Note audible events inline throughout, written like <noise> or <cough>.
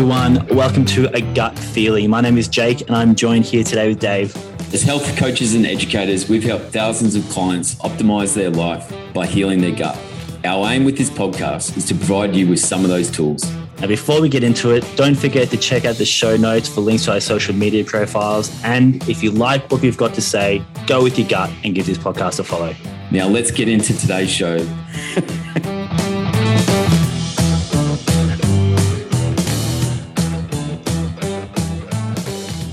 everyone. Welcome to A Gut Feeling. My name is Jake, and I'm joined here today with Dave. As health coaches and educators, we've helped thousands of clients optimize their life by healing their gut. Our aim with this podcast is to provide you with some of those tools. Now, before we get into it, don't forget to check out the show notes for links to our social media profiles. And if you like what we've got to say, go with your gut and give this podcast a follow. Now, let's get into today's show. <laughs>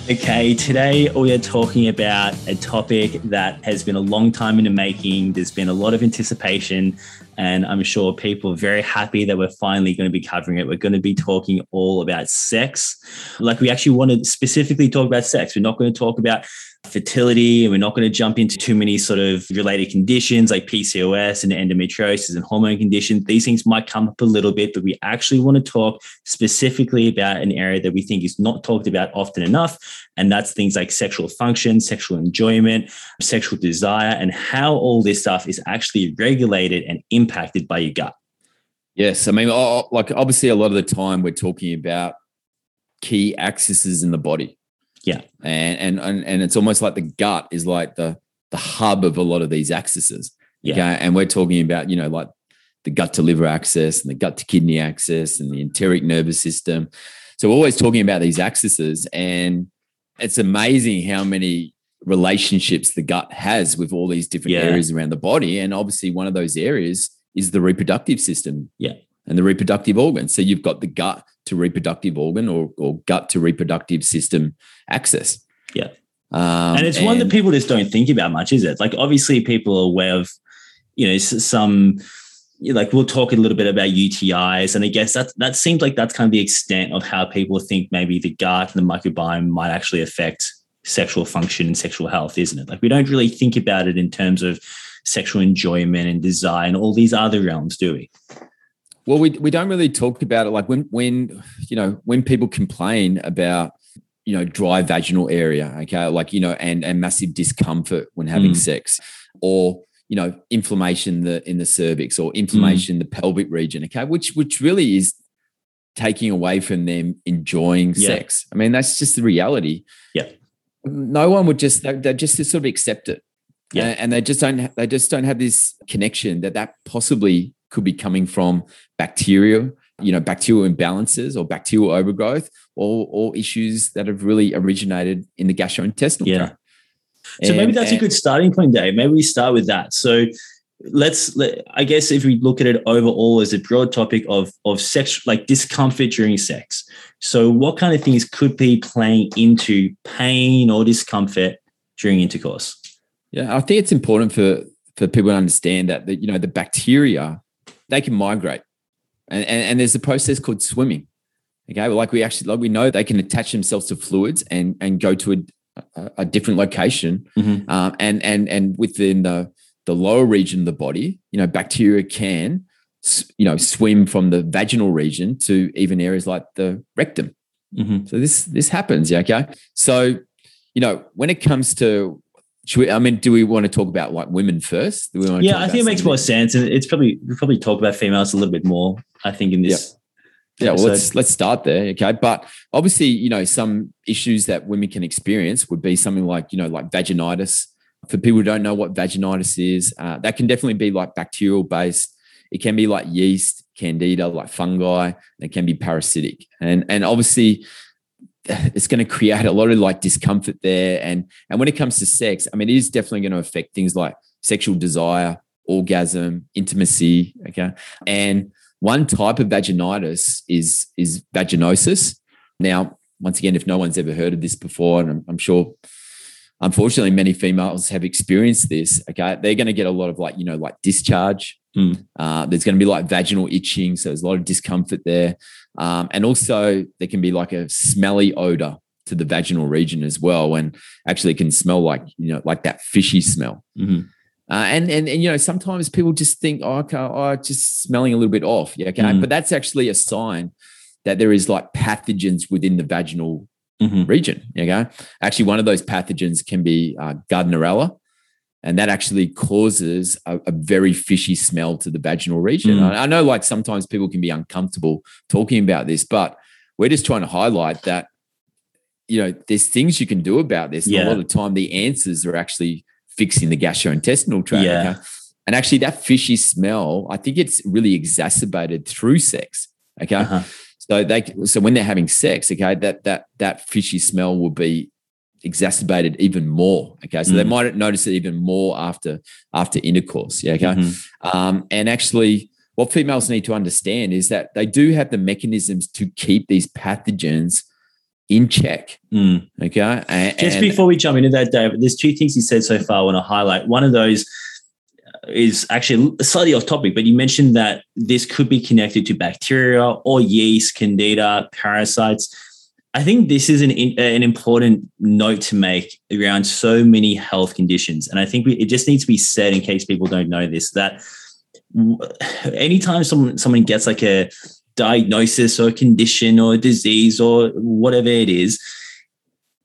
Okay, today we are talking about a topic that has been a long time in the making. There's been a lot of anticipation, and I'm sure people are very happy that we're finally going to be covering it. We're going to be talking all about sex. Like, we actually want to specifically talk about sex. We're not going to talk about fertility, and we're not going to jump into too many sort of related conditions like PCOS and endometriosis and hormone conditions. These things might come up a little bit, but we actually want to talk specifically about an area that we think is not talked about often enough. And that's things like sexual function, sexual enjoyment, sexual desire, and how all this stuff is actually regulated and impacted by your gut. Yes. I mean, like obviously, a lot of the time we're talking about key axes in the body yeah. And, and and and it's almost like the gut is like the the hub of a lot of these axes. Yeah. Okay. And we're talking about, you know, like the gut to liver axis and the gut to kidney axis and the enteric nervous system. So we're always talking about these axes. And it's amazing how many relationships the gut has with all these different Yeah. areas around the body. And obviously, one of those areas is the reproductive system. Yeah. And the reproductive organs. So you've got the gut to reproductive organ or, or gut to reproductive system axis. Yeah. Um, and it's one that people just don't think about much, is it? Like, obviously, people are aware of, you know, some, like we'll talk a little bit about UTIs, and I guess that that seems like that's kind of the extent of how people think maybe the gut and the microbiome might actually affect sexual function and sexual health, isn't it? Like, we don't really think about it in terms of sexual enjoyment and desire and all these other realms, do we? Well, we we don't really talk about it. Like when when you know when people complain about you know dry vaginal area, okay, like you know, and and massive discomfort when having Mm. sex, or you know inflammation the in the cervix or inflammation in the pelvic region, okay, which which really is taking away from them enjoying Yeah. sex. I mean, that's just the reality. Yeah. No one would just they, they just sort of accept it. Yeah. And, and they just don't they just don't have this connection that that possibly could be coming from bacteria, you know, bacterial imbalances or bacterial overgrowth or or issues that have really originated in the gastrointestinal Yeah. tract. So maybe And- that's a good starting point, Dave. Maybe we start with that. So let's let, I guess if we look at it overall as a broad topic of of sex like discomfort during sex. So what kind of things could be playing into pain or discomfort during intercourse? Yeah, I think it's important for for people to understand that that you know the bacteria they can migrate, and and, and there's a process called swimming. Okay, like we actually like we know they can attach themselves to fluids and and go to a a, a different location, Mhm. um, and and and within the the lower region of the body, you know, bacteria can you know swim from the vaginal region to even areas like the rectum. Mhm. So this this happens, yeah. Okay. So, you know, when it comes to we, I mean, do we want to talk about like women first? Do we want to Yeah, I think it makes more sense. And it's probably we probably talk about females a little bit more, I think, in this. Yeah, well, let's let's start there. Okay. But obviously, you know, some issues that women can experience would be something like, you know, like vaginitis. For people who don't know what vaginitis is, uh, that can definitely be like bacterial based. It can be like yeast, candida, like fungi. and It can be parasitic. And and obviously it's going to create a lot of like discomfort there. And and when it comes to sex, I mean, it is definitely going to affect things like sexual desire, orgasm, intimacy. Okay. And one type of vaginitis is is vaginosis. Now, once again, if no one's ever heard of this before, and I'm, I'm sure, unfortunately, many females have experienced this. Okay, they're going to get a lot of like you know like discharge. Hmm. Uh, there's going to be like vaginal itching, so there's a lot of discomfort there, um, and also there can be like a smelly odor to the vaginal region as well, and actually it can smell like you know like that fishy smell. Mhm. Uh, and, and and you know sometimes people just think oh okay oh just smelling a little bit off yeah okay Mm. but that's actually a sign that there is like pathogens within the vaginal Mhm. region okay actually one of those pathogens can be uh, Gardnerella and that actually causes a, a very fishy smell to the vaginal region Mm. I, I know like sometimes people can be uncomfortable talking about this but we're just trying to highlight that, you know, there's things you can do about this. Yeah. A lot of time, the answers are actually fixing the gastrointestinal tract. Yeah. Okay? And actually, that fishy smell, I think it's really exacerbated through sex. Okay. Uh-huh. So they so when they're having sex, okay, that that that fishy smell will be exacerbated even more. Okay. So they Mm. might notice it even more after after intercourse. Yeah. Okay. Mhm. Um, and actually, what females need to understand is that they do have the mechanisms to keep these pathogens in check. Mm. Okay. And, Just and- before we jump into that, David, there's two things you said so far I want to highlight. One of those is actually slightly off topic, but you mentioned that this could be connected to bacteria or yeast, candida, parasites. I think this is an, an important note to make around so many health conditions. And I think we, it just needs to be said in case people don't know this that anytime someone, someone gets like a diagnosis or a condition or a disease or whatever it is,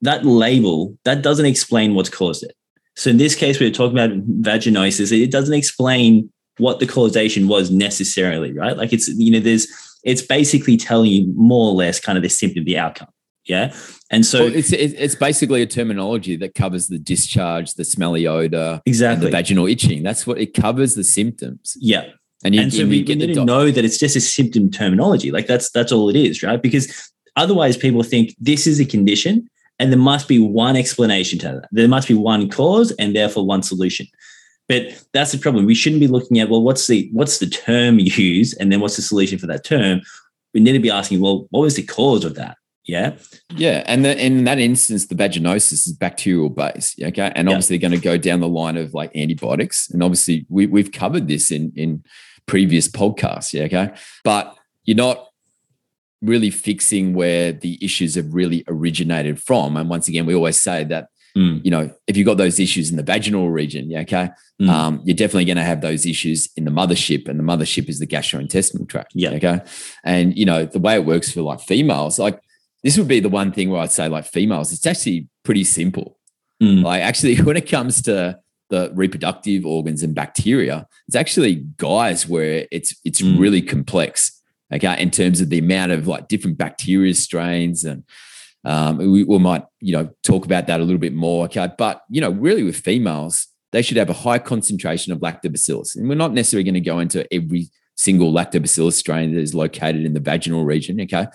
that label that doesn't explain what's caused it. So in this case, we're talking about vaginosis. It doesn't explain what the causation was necessarily, right? Like it's you know, there's it's basically telling you more or less kind of the symptom, the outcome. Yeah, and so well, it's it's basically a terminology that covers the discharge, the smelly odor, and exactly, the vaginal itching. That's what it covers the symptoms. yeah. And you, and so we, you we need to know that it's just a symptom terminology. Like that's that's all it is, right? Because otherwise, people think this is a condition, and there must be one explanation to that. There must be one cause, and therefore one solution. But that's the problem. We shouldn't be looking at well, what's the what's the term <laughs> used, and then what's the solution for that term. We need to be asking, well, what was the cause of that? Yeah, Yeah, and the, in that instance, the vaginosis is bacterial based. Okay, and Yeah. obviously going to go down the line of like antibiotics, and obviously we we've covered this in in previous podcasts. Yeah, okay, but you're not really fixing where the issues have really originated from. And once again, we always say that Mm. you know if you've got those issues in the vaginal region, yeah, okay, Mm. um, you're definitely going to have those issues in the mothership, and the mothership is the gastrointestinal tract. Yeah. okay, and you know the way it works for like females, like this would be the one thing where I'd say like females, it's actually pretty simple. Mm. Like actually, <laughs> when it comes to the reproductive organs and bacteria, it's actually guys where it's it's Mm. really complex. Okay, in terms of the amount of like different bacteria strains and um, we, we might you know talk about that a little bit more. Okay, but you know really with females, they should have a high concentration of lactobacillus, and we're not necessarily going to go into every single lactobacillus strain that is located in the vaginal region. Okay,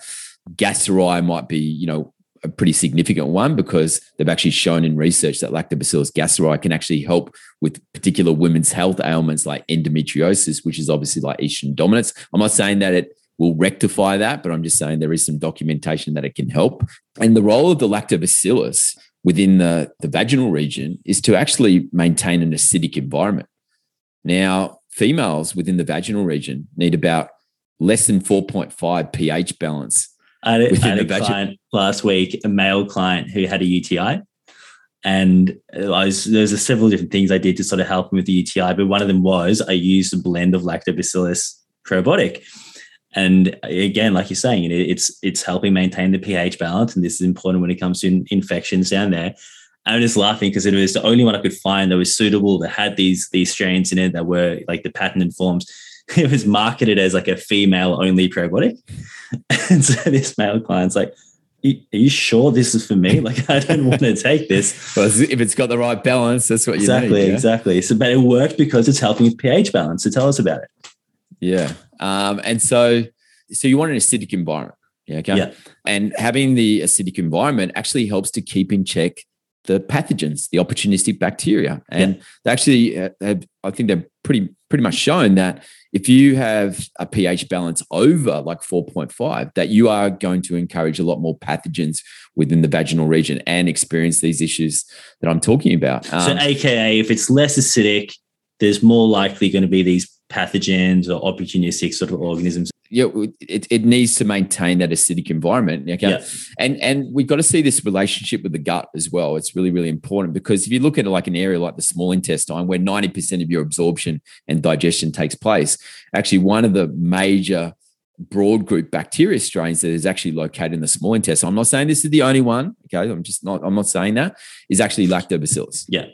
Gasseri might be you know a pretty significant one because they've actually shown in research that lactobacillus gasseri can actually help with particular women's health ailments like endometriosis, which is obviously like estrogen dominance. I'm not saying that it will rectify that, but I'm just saying there is some documentation that it can help. And the role of the lactobacillus within the, the vaginal region is to actually maintain an acidic environment. Now, females within the vaginal region need about less than 4.5 pH balance I had, a- I had a veg- client last week, a male client who had a UTI. And uh, I was, there's several different things I did to sort of help him with the UTI, but one of them was I used a blend of lactobacillus probiotic. And uh, again, like you're saying, it's it's helping maintain the pH balance, and this is important when it comes to in- infections down there. I'm just laughing because it was the only one I could find that was suitable that had these these strains in it that were like the patented forms. <laughs> It was marketed as like a female only probiotic, <laughs> and so this male client's like, "Are you sure this is for me? <laughs> Like, I don't want to take this." Well, if it's got the right balance, that's what you exactly, need. yeah? exactly. So, but it worked because it's helping with pH balance. So, tell us about it. Yeah. Um, and so, so you want an acidic environment. Yeah. Okay. Yeah. And having the acidic environment actually helps to keep in check the pathogens, the opportunistic bacteria. And they actually uh, have, I think they've pretty, pretty much shown that if you have a pH balance over like 4.5, that you are going to encourage a lot more pathogens within the vaginal region and experience these issues that I'm talking about. so, Um, AKA, if it's less acidic, there's more likely going to be these pathogens or opportunistic sort of organisms. Yeah, it, it needs to maintain that acidic environment. Okay. Yeah. And and we've got to see this relationship with the gut as well. It's really, really important because if you look at like an area like the small intestine where 90% of your absorption and digestion takes place, actually one of the major broad group bacteria strains that is actually located in the small intestine. I'm not saying this is the only one. Okay. I'm just not, I'm not saying that is actually lactobacillus. Yeah.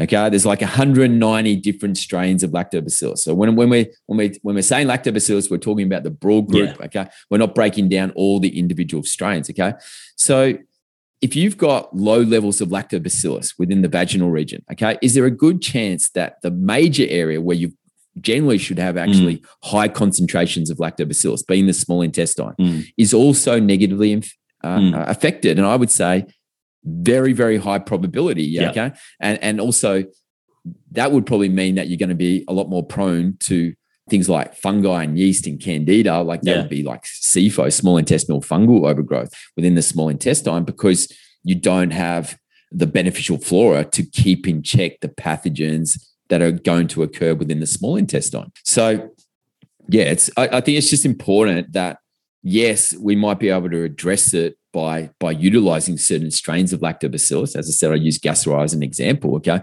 Okay, there's like 190 different strains of lactobacillus. So when, when we when we when we're saying lactobacillus, we're talking about the broad group. Yeah. Okay, we're not breaking down all the individual strains. Okay, so if you've got low levels of lactobacillus within the vaginal region, okay, is there a good chance that the major area where you generally should have actually mm. high concentrations of lactobacillus, being the small intestine, mm. is also negatively uh, mm. affected? And I would say very, very high probability. Yeah, Okay. And, and also, that would probably mean that you're going to be a lot more prone to things like fungi and yeast and candida. Like that yeah. would be like SIFO, small intestinal fungal overgrowth within the small intestine, because you don't have the beneficial flora to keep in check the pathogens that are going to occur within the small intestine. So, yeah, it's I, I think it's just important that yes, we might be able to address it by by utilizing certain strains of lactobacillus. As I said, I use Gasseri as an example. Okay,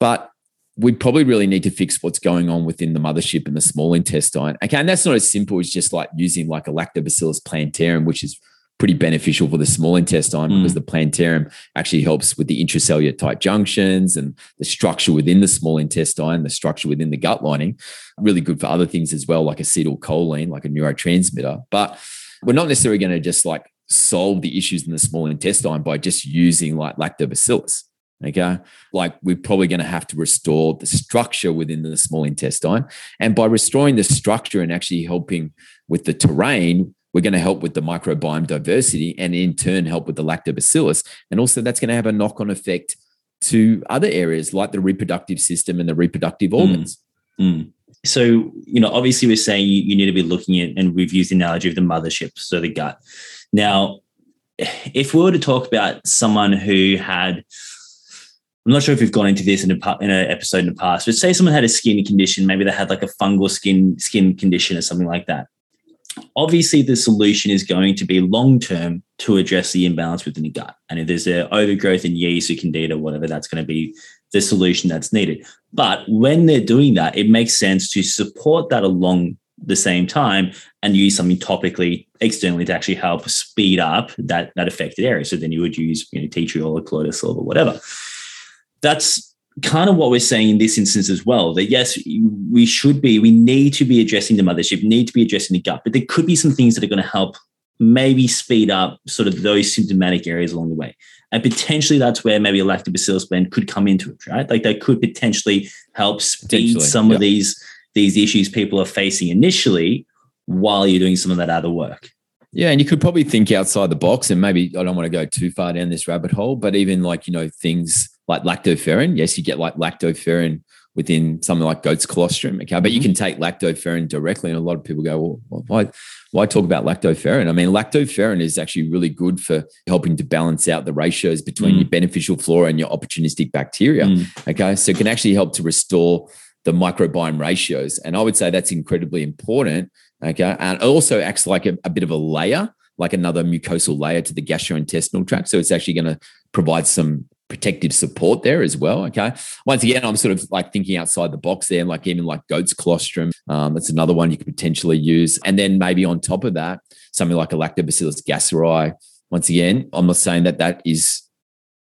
but we probably really need to fix what's going on within the mothership and the small intestine. Okay, and that's not as simple as just like using like a lactobacillus plantarum, which is pretty beneficial for the small intestine mm. because the plantarum actually helps with the intracellular tight junctions and the structure within the small intestine, the structure within the gut lining. Really good for other things as well, like acetylcholine, like a neurotransmitter. But we're not necessarily going to just like solve the issues in the small intestine by just using like lactobacillus. Okay. Like we're probably going to have to restore the structure within the small intestine. And by restoring the structure and actually helping with the terrain, we're going to help with the microbiome diversity and in turn help with the lactobacillus. And also that's going to have a knock on effect to other areas like the reproductive system and the reproductive mm. organs. Mm. Mm. So, you know, obviously we're saying you, you need to be looking at, and we've used the analogy of the mothership, so the gut. Now, if we were to talk about someone who had, I'm not sure if we've gone into this in a in an episode in the past, but say someone had a skin condition, maybe they had like a fungal skin skin condition or something like that. Obviously, the solution is going to be long term to address the imbalance within the gut. And if there's an overgrowth in yeast or candida, whatever, that's going to be the solution that's needed. But when they're doing that, it makes sense to support that along the same time and use something topically externally to actually help speed up that that affected area. So then you would use you know tea tree oil or colloidal silver, whatever. That's kind of what we're saying in this instance as well. That yes, we should be, we need to be addressing the mothership, need to be addressing the gut, but there could be some things that are going to help maybe speed up sort of those symptomatic areas along the way. And potentially that's where maybe a lactobacillus blend could come into it, right? Like that could potentially help speed some yeah. of these these issues people are facing initially while you're doing some of that other work. Yeah, and you could probably think outside the box, and maybe I don't want to go too far down this rabbit hole, but even like you know things like lactoferrin. Yes, you get like lactoferrin within something like goat's colostrum. Okay, but you mm-hmm. can take lactoferrin directly, and a lot of people go, "Well, why, why talk about lactoferrin?" I mean, lactoferrin is actually really good for helping to balance out the ratios between mm. your beneficial flora and your opportunistic bacteria. Mm. Okay, so it can actually help to restore the microbiome ratios. And I would say that's incredibly important. Okay. And it also acts like a, a bit of a layer, like another mucosal layer to the gastrointestinal tract. So it's actually going to provide some protective support there as well. Okay. Once again, I'm sort of like thinking outside the box there, like even like goat's colostrum. Um, that's another one you could potentially use. And then maybe on top of that, something like a lactobacillus gasseri. Once again, I'm not saying that that is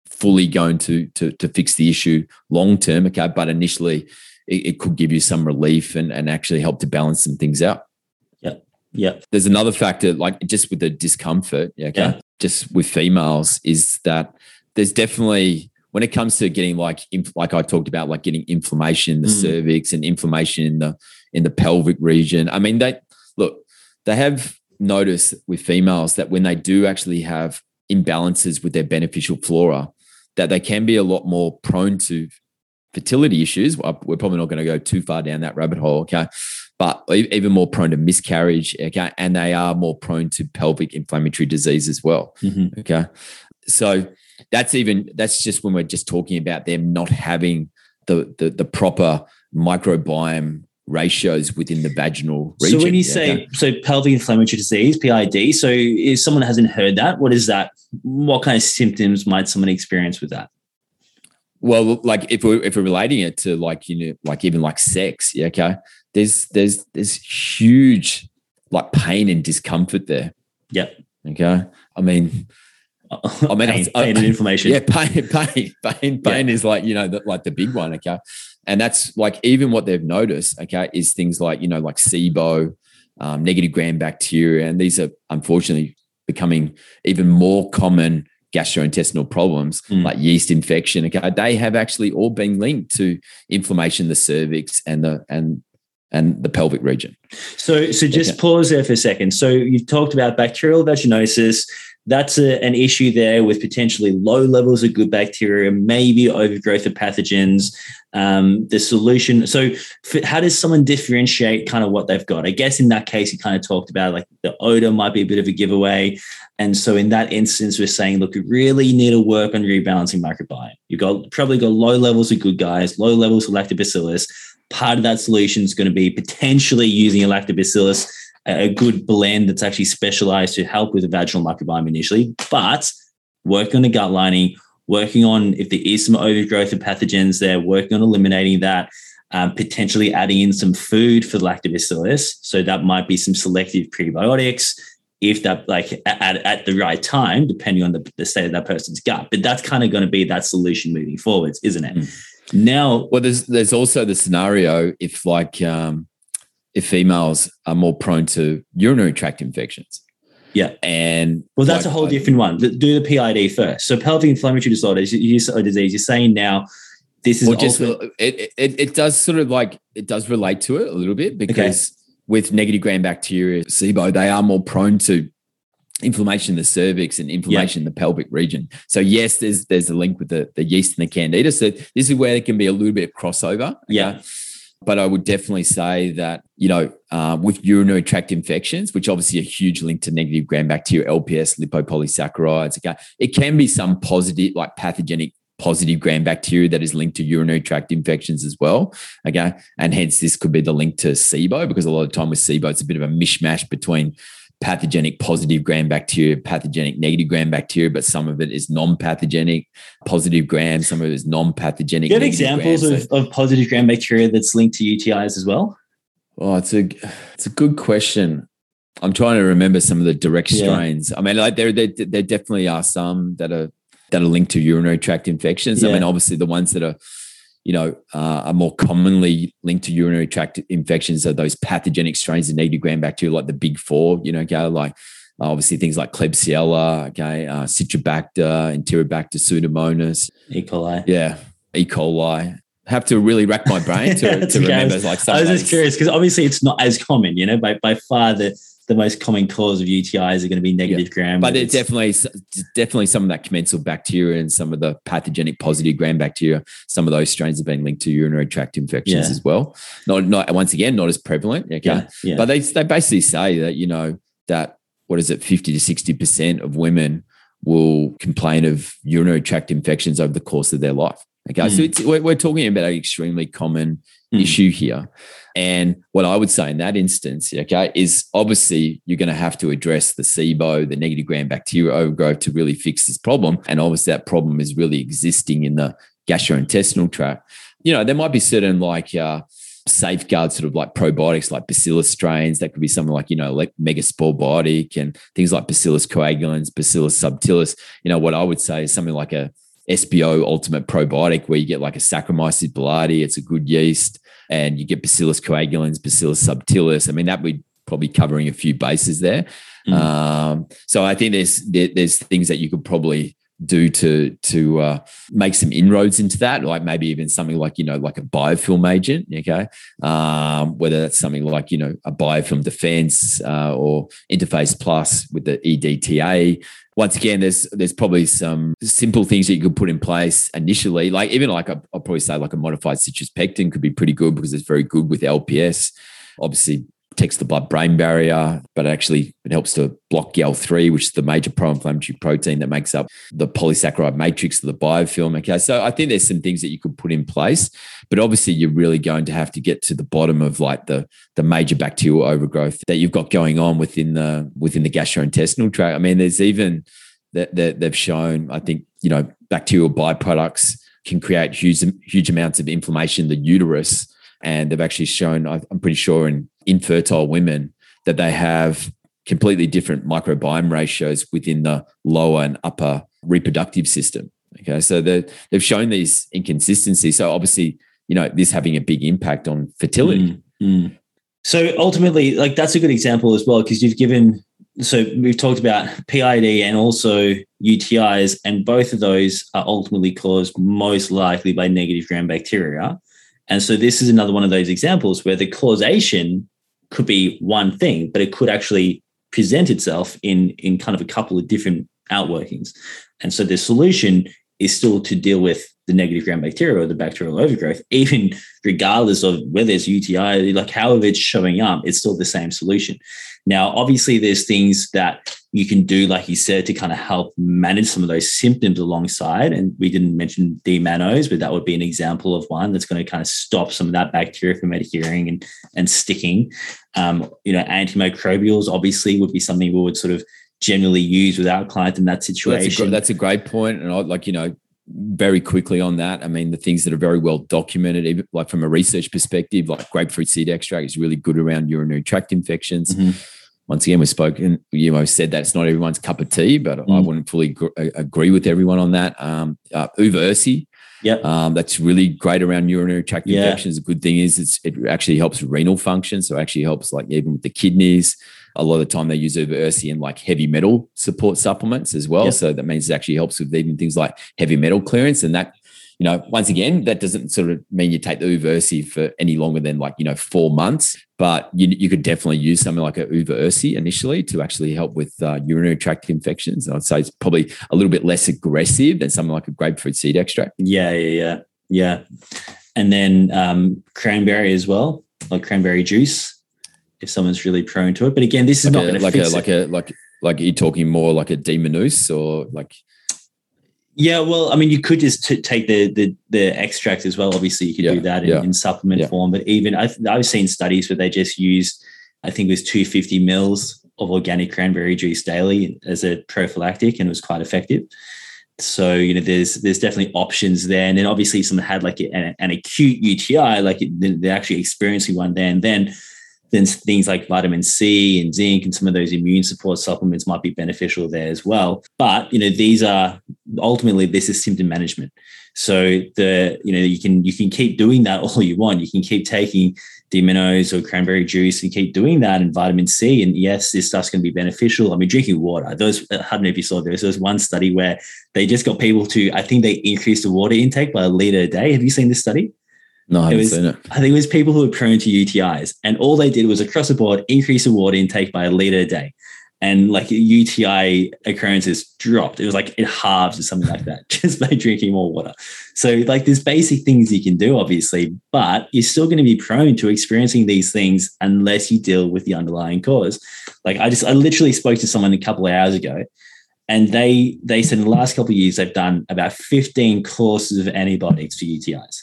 fully going to to, to fix the issue long term. Okay. But initially, it, it could give you some relief and, and actually help to balance some things out. Yeah. Yeah. There's another factor, like just with the discomfort, okay, yeah. just with females, is that there's definitely when it comes to getting like like I talked about, like getting inflammation in the mm. cervix and inflammation in the in the pelvic region. I mean, they look, they have noticed with females that when they do actually have imbalances with their beneficial flora, that they can be a lot more prone to fertility issues. We're probably not going to go too far down that rabbit hole, okay? But even more prone to miscarriage, okay? And they are more prone to pelvic inflammatory disease as well, mm-hmm. okay? So that's even that's just when we're just talking about them not having the the, the proper microbiome ratios within the vaginal region. So when you say okay? so pelvic inflammatory disease, PID, so if someone hasn't heard that, what is that? What kind of symptoms might someone experience with that? Well, like if we're if we're relating it to like you know like even like sex, yeah, okay. There's there's there's huge like pain and discomfort there. Yep. Okay. I mean, <laughs> I mean, pain, pain and inflammation. <laughs> Yeah, pain, pain, pain, pain yeah. is like you know, the, like the big one. Okay, and that's like even what they've noticed. Okay, is things like you know, like SIBO, um, negative gram bacteria, and these are unfortunately becoming even more common gastrointestinal problems mm. like yeast infection. Okay, they have actually all been linked to inflammation, the cervix, and the and and the pelvic region. So, so just okay. pause there for a second. So, you've talked about bacterial vaginosis. That's a, an issue there with potentially low levels of good bacteria, maybe overgrowth of pathogens. Um, the solution. So, for, how does someone differentiate kind of what they've got? I guess in that case, you kind of talked about like the odor might be a bit of a giveaway. And so, in that instance, we're saying, look, you really need to work on rebalancing microbiome. You've got probably got low levels of good guys, low levels of lactobacillus part of that solution is going to be potentially using a lactobacillus, a good blend that's actually specialized to help with the vaginal microbiome initially, but work on the gut lining, working on if there is some overgrowth of pathogens there, working on eliminating that, um, potentially adding in some food for the lactobacillus. So that might be some selective prebiotics if that like at, at the right time, depending on the, the state of that person's gut. But that's kind of going to be that solution moving forwards, isn't it? Mm. Now, well, there's there's also the scenario if like um, if females are more prone to urinary tract infections. Yeah, and well, that's like, a whole different one. Do the PID first. So pelvic inflammatory disorders, a disease. You're saying now this is just it, it, it does sort of like it does relate to it a little bit because okay. with negative gram bacteria, SIBO, they are more prone to inflammation in the cervix and inflammation in the pelvic region. So yes, there's there's a link with the, the yeast and the candida. So this is where there can be a little bit of crossover. Okay? Yeah. But I would definitely say that, you know, uh, with urinary tract infections, which obviously a huge link to negative gram bacteria, LPS, lipopolysaccharides, okay, it can be some positive, like pathogenic positive gram bacteria that is linked to urinary tract infections as well. Okay. And hence this could be the link to SIBO because a lot of time with SIBO, it's a bit of a mishmash between pathogenic positive gram bacteria, pathogenic negative gram bacteria, but some of it is non-pathogenic positive gram, some of it is non-pathogenic. Do you have examples gram, of, so, of positive gram bacteria that's linked to UTIs as well? Oh, it's a it's a good question. I'm trying to remember some of the direct strains. Yeah. I mean, like there, there there definitely are some that are that are linked to urinary tract infections. Yeah. I mean, obviously the ones that are you know, uh, are more commonly linked to urinary tract infections are those pathogenic strains of negative gram bacteria, like the big four, you know, okay, like uh, obviously things like Klebsiella, okay, uh, Citrobacter, Enterobacter, Pseudomonas. E. coli. Yeah, E. coli. Have to really rack my brain to, <laughs> to remember like some I was just curious because obviously it's not as common, you know, by, by far the the most common cause of UTIs are going to be negative yeah. gram. But it's definitely definitely some of that commensal bacteria and some of the pathogenic positive gram bacteria. Some of those strains have been linked to urinary tract infections yeah. as well. Not not once again not as prevalent. Okay, yeah. yeah. but they they basically say that you know that what is it fifty to sixty percent of women will complain of urinary tract infections over the course of their life. Okay, mm. so it's, we're, we're talking about an extremely common mm. issue here. And what I would say in that instance, okay, is obviously you're going to have to address the SIBO, the negative gram bacteria overgrowth to really fix this problem. And obviously that problem is really existing in the gastrointestinal tract. You know, there might be certain like uh, safeguard sort of like probiotics like bacillus strains that could be something like you know like MegaSporeBiotic and things like bacillus coagulans bacillus subtilis you know what i would say is something like a SBO Ultimate Probiotic, where you get like a Saccharomyces boulardii. It's a good yeast, and you get Bacillus coagulans, Bacillus subtilis. I mean, that would probably covering a few bases there. Mm. Um, so I think there's there, there's things that you could probably do to to uh, make some inroads into that, like maybe even something like you know like a biofilm agent, okay, um, whether that's something like you know a biofilm defense uh, or InterFase Plus with the EDTA. Once again, there's there's probably some simple things that you could put in place initially, like even like I'll probably say like a modified citrus pectin could be pretty good because it's very good with LPS. Obviously, protects the blood brain barrier, but actually it helps to block GAL3, which is the major pro inflammatory protein that makes up the polysaccharide matrix of the biofilm. Okay. So I think there's some things that you could put in place, but obviously you're really going to have to get to the bottom of like the, the major bacterial overgrowth that you've got going on within the within the gastrointestinal tract. I mean, there's even that, that they've shown, I think, you know, bacterial byproducts can create huge huge amounts of inflammation in the uterus and they've actually shown i'm pretty sure in infertile women that they have completely different microbiome ratios within the lower and upper reproductive system. Okay, so they've shown these inconsistencies. So obviously, you know, this having a big impact on fertility. Mm, mm. So ultimately, like that's a good example as well because you've given. So we've talked about PID and also UTIs, and both of those are ultimately caused most likely by negative gram bacteria. And so this is another one of those examples where the causation could be one thing, but it could actually present itself in in kind of a couple of different outworkings. And so the solution is still to deal with the negative gram bacteria or the bacterial overgrowth, even regardless of whether it's UTI, like however it's showing up, it's still the same solution. Now, obviously, there's things that you can do, like you said, to kind of help manage some of those symptoms alongside. And we didn't mention D-mannose, but that would be an example of one that's going to kind of stop some of that bacteria from adhering and, and sticking. Um, you know, antimicrobials obviously would be something we would sort of generally use with our client in that situation. Well, that's, a, that's a great point. And I like, you know, very quickly on that. I mean, the things that are very well documented, even like from a research perspective, like grapefruit seed extract is really good around urinary tract infections. Mm-hmm. Once again, we've spoken, you know, said that it's not everyone's cup of tea, but mm. I wouldn't fully gr- agree with everyone on that. Um, uh, Uva ursi, yeah, um, that's really great around urinary tract yeah. infections. The good thing is it actually helps renal function, so it actually helps like even with the kidneys a lot of the time they use Uva Ursi and like heavy metal support supplements as well. Yep. So that means it actually helps with even things like heavy metal clearance. And that, you know, once again, that doesn't sort of mean you take the Uva Ursi for any longer than like, you know, four months, but you, you could definitely use something like a Uva Ursi initially to actually help with uh, urinary tract infections. And I'd say it's probably a little bit less aggressive than something like a grapefruit seed extract. Yeah, yeah, yeah. Yeah. And then um, cranberry as well, like cranberry juice if someone's really prone to it. But again, this is like not a, like a like a like like you're talking more like a D-mannose or like. Yeah, well, I mean, you could just t- take the, the the extract as well. Obviously, you could yeah, do that in, yeah. in supplement yeah. form. But even I've, I've seen studies where they just use, I think it was 250 mils of organic cranberry juice daily as a prophylactic, and it was quite effective. So you know, there's there's definitely options there. And then obviously, someone had like an, an acute UTI, like they're actually experiencing one there and then then things like vitamin C and zinc and some of those immune support supplements might be beneficial there as well. But you know, these are ultimately this is symptom management. So the you know you can you can keep doing that <laughs> all you want. You can keep taking D-mannose or cranberry juice and keep doing that and vitamin C. And yes, this stuff's going to be beneficial. I mean, drinking water. Those I don't know if you saw this. There was one study where they just got people to I think they increased the water intake by a liter a day. Have you seen this study? No, I haven't was, seen it. I think it was people who were prone to UTIs, and all they did was across the board increase the water intake by a liter a day, and like UTI occurrences dropped. It was like it halves or something like that <laughs> just by drinking more water. So like there's basic things you can do, obviously, but you're still going to be prone to experiencing these things unless you deal with the underlying cause. Like I just I literally spoke to someone a couple of hours ago and they they said in the last couple of years they've done about 15 courses of antibiotics for UTIs.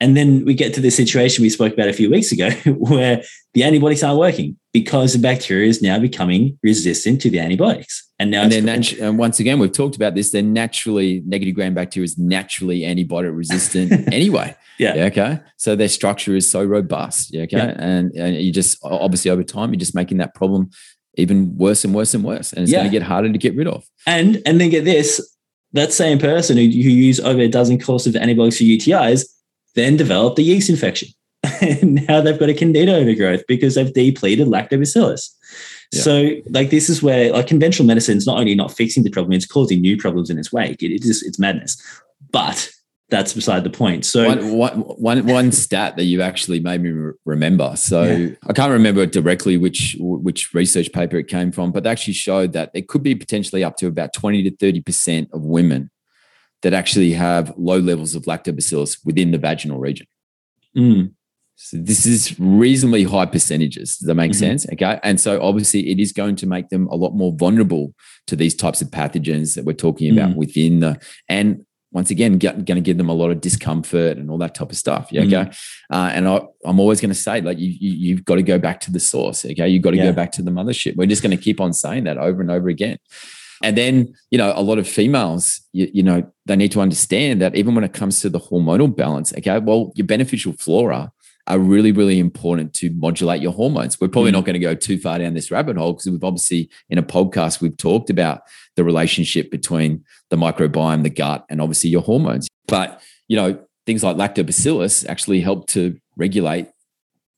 And then we get to the situation we spoke about a few weeks ago <laughs> where the antibiotics aren't working because the bacteria is now becoming resistant to the antibiotics. And now, and then natu- and once again, we've talked about this. They're naturally negative gram bacteria is naturally antibiotic resistant <laughs> anyway. Yeah. yeah. Okay. So their structure is so robust. Yeah. Okay. Yeah. And, and you just obviously over time, you're just making that problem even worse and worse and worse. And it's yeah. going to get harder to get rid of. And and then get this that same person who, who used over a dozen courses of antibiotics for UTIs then developed a yeast infection. <laughs> and now they've got a candida overgrowth because they've depleted lactobacillus. Yeah. So, like, this is where like conventional medicine is not only not fixing the problem, it's causing new problems in its wake. It, it is it's madness. But that's beside the point. So one, one, one, one stat that you actually made me remember. So yeah. I can't remember directly which which research paper it came from, but they actually showed that it could be potentially up to about twenty to thirty percent of women that actually have low levels of lactobacillus within the vaginal region. Mm. So this is reasonably high percentages. Does that make mm-hmm. sense? Okay. And so obviously it is going to make them a lot more vulnerable to these types of pathogens that we're talking about mm. within the and once again going to give them a lot of discomfort and all that type of stuff. Yeah, okay. Mm. Uh, and I, am always going to say like you, you have got to go back to the source. Okay, you've got to yeah. go back to the mothership. We're just going to keep on saying that over and over again. And then, you know, a lot of females, you, you, know, they need to understand that even when it comes to the hormonal balance, okay, well, your beneficial flora are really, really important to modulate your hormones. We're probably mm. not going to go too far down this rabbit hole because we've obviously in a podcast we've talked about the relationship between the microbiome, the gut, and obviously your hormones. But you know, things like lactobacillus actually help to regulate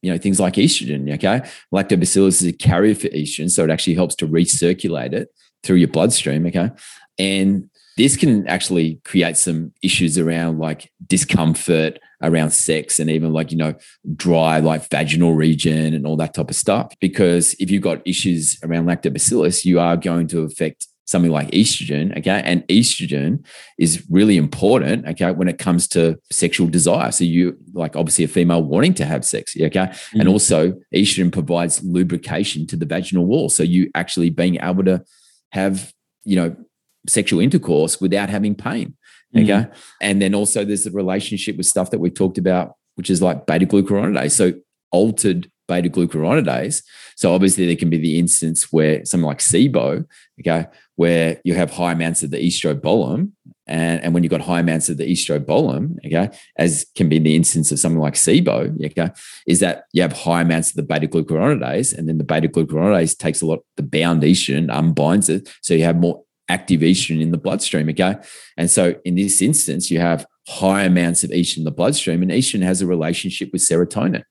you know things like estrogen okay lactobacillus is a carrier for estrogen so it actually helps to recirculate it through your bloodstream okay? And this can actually create some issues around like discomfort around sex and even like you know dry like vaginal region and all that type of stuff. Because if you've got issues around lactobacillus you are going to affect something like estrogen okay? And estrogen is really important okay when it comes to sexual desire. So you like obviously a female wanting to have sex okay? Mm-hmm. and also estrogen provides lubrication to the vaginal wall. So you actually being able to have you know sexual intercourse without having pain Okay. Mm. And then also there's the relationship with stuff that we've talked about, which is like beta glucuronidase. So altered beta glucuronidase. So obviously there can be the instance where something like SIBO, okay, where you have high amounts of the estrobolome. And, and when you've got high amounts of the estrobolome, okay, as can be in the instance of something like SIBO, okay, is that you have high amounts of the beta glucuronidase, and then the beta glucuronidase takes a lot, the bound estrogen unbinds it. So you have more active estrogen in the bloodstream. Okay. And so in this instance, you have high amounts of estrogen in the bloodstream, and estrogen has a relationship with serotonin.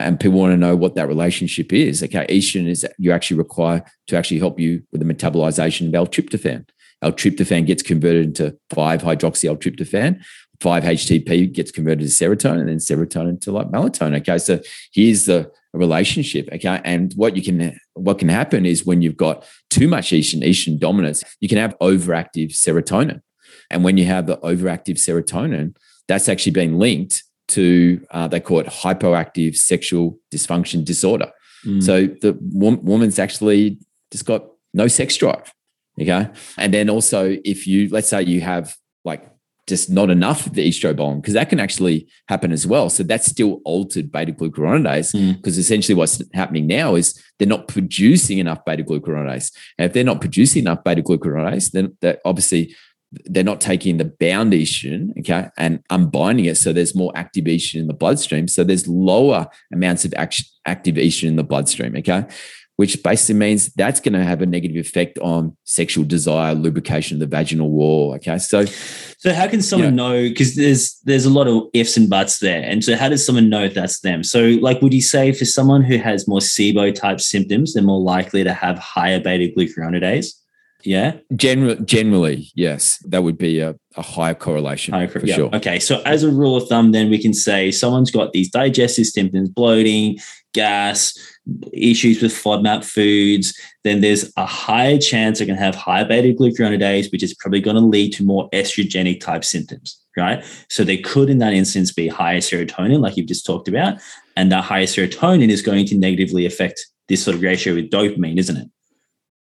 And people want to know what that relationship is. Okay. Estrogen is you actually require to actually help you with the metabolization of L-tryptophan. L-tryptophan gets converted into 5-hydroxy L-tryptophan. 5-HTP gets converted to serotonin and then serotonin to like melatonin. Okay. So here's the relationship. Okay. And what you can what can happen is when you've got too much estrogen, estrogen dominance, you can have overactive serotonin. And when you have the overactive serotonin, that's actually been linked to uh, they call it hypoactive sexual dysfunction disorder. Mm. So the woman's actually just got no sex drive. Okay. And then also, if you, let's say you have like just not enough of the estrobolome because that can actually happen as well. So that's still altered beta glucuronidase because mm. essentially what's happening now is they're not producing enough beta glucuronidase. And if they're not producing enough beta glucuronidase, then that obviously they're not taking the bound estrogen, okay, and unbinding it. So there's more active estrogen in the bloodstream. So there's lower amounts of active estrogen in the bloodstream, okay which basically means that's going to have a negative effect on sexual desire, lubrication of the vaginal wall. Okay, so so how can someone you know? Because there's there's a lot of ifs and buts there, and so how does someone know if that's them? So like, would you say for someone who has more SIBO type symptoms, they're more likely to have higher beta glucuronidase? Yeah. Generally, generally, yes, that would be a, a higher correlation higher, for yeah. sure. Okay. So, as a rule of thumb, then we can say someone's got these digestive symptoms, bloating, gas, issues with FODMAP foods, then there's a higher chance they're going to have higher beta glucuronidase, which is probably going to lead to more estrogenic type symptoms, right? So they could, in that instance, be higher serotonin, like you've just talked about. And that higher serotonin is going to negatively affect this sort of ratio with dopamine, isn't it?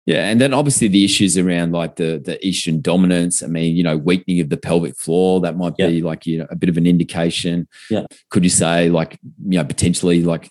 Yeah, and then obviously the issues around like the the estrogen dominance. I mean, you know, weakening of the pelvic floor that might be yeah. like you know a bit of an indication. Yeah. Could you say like you know potentially like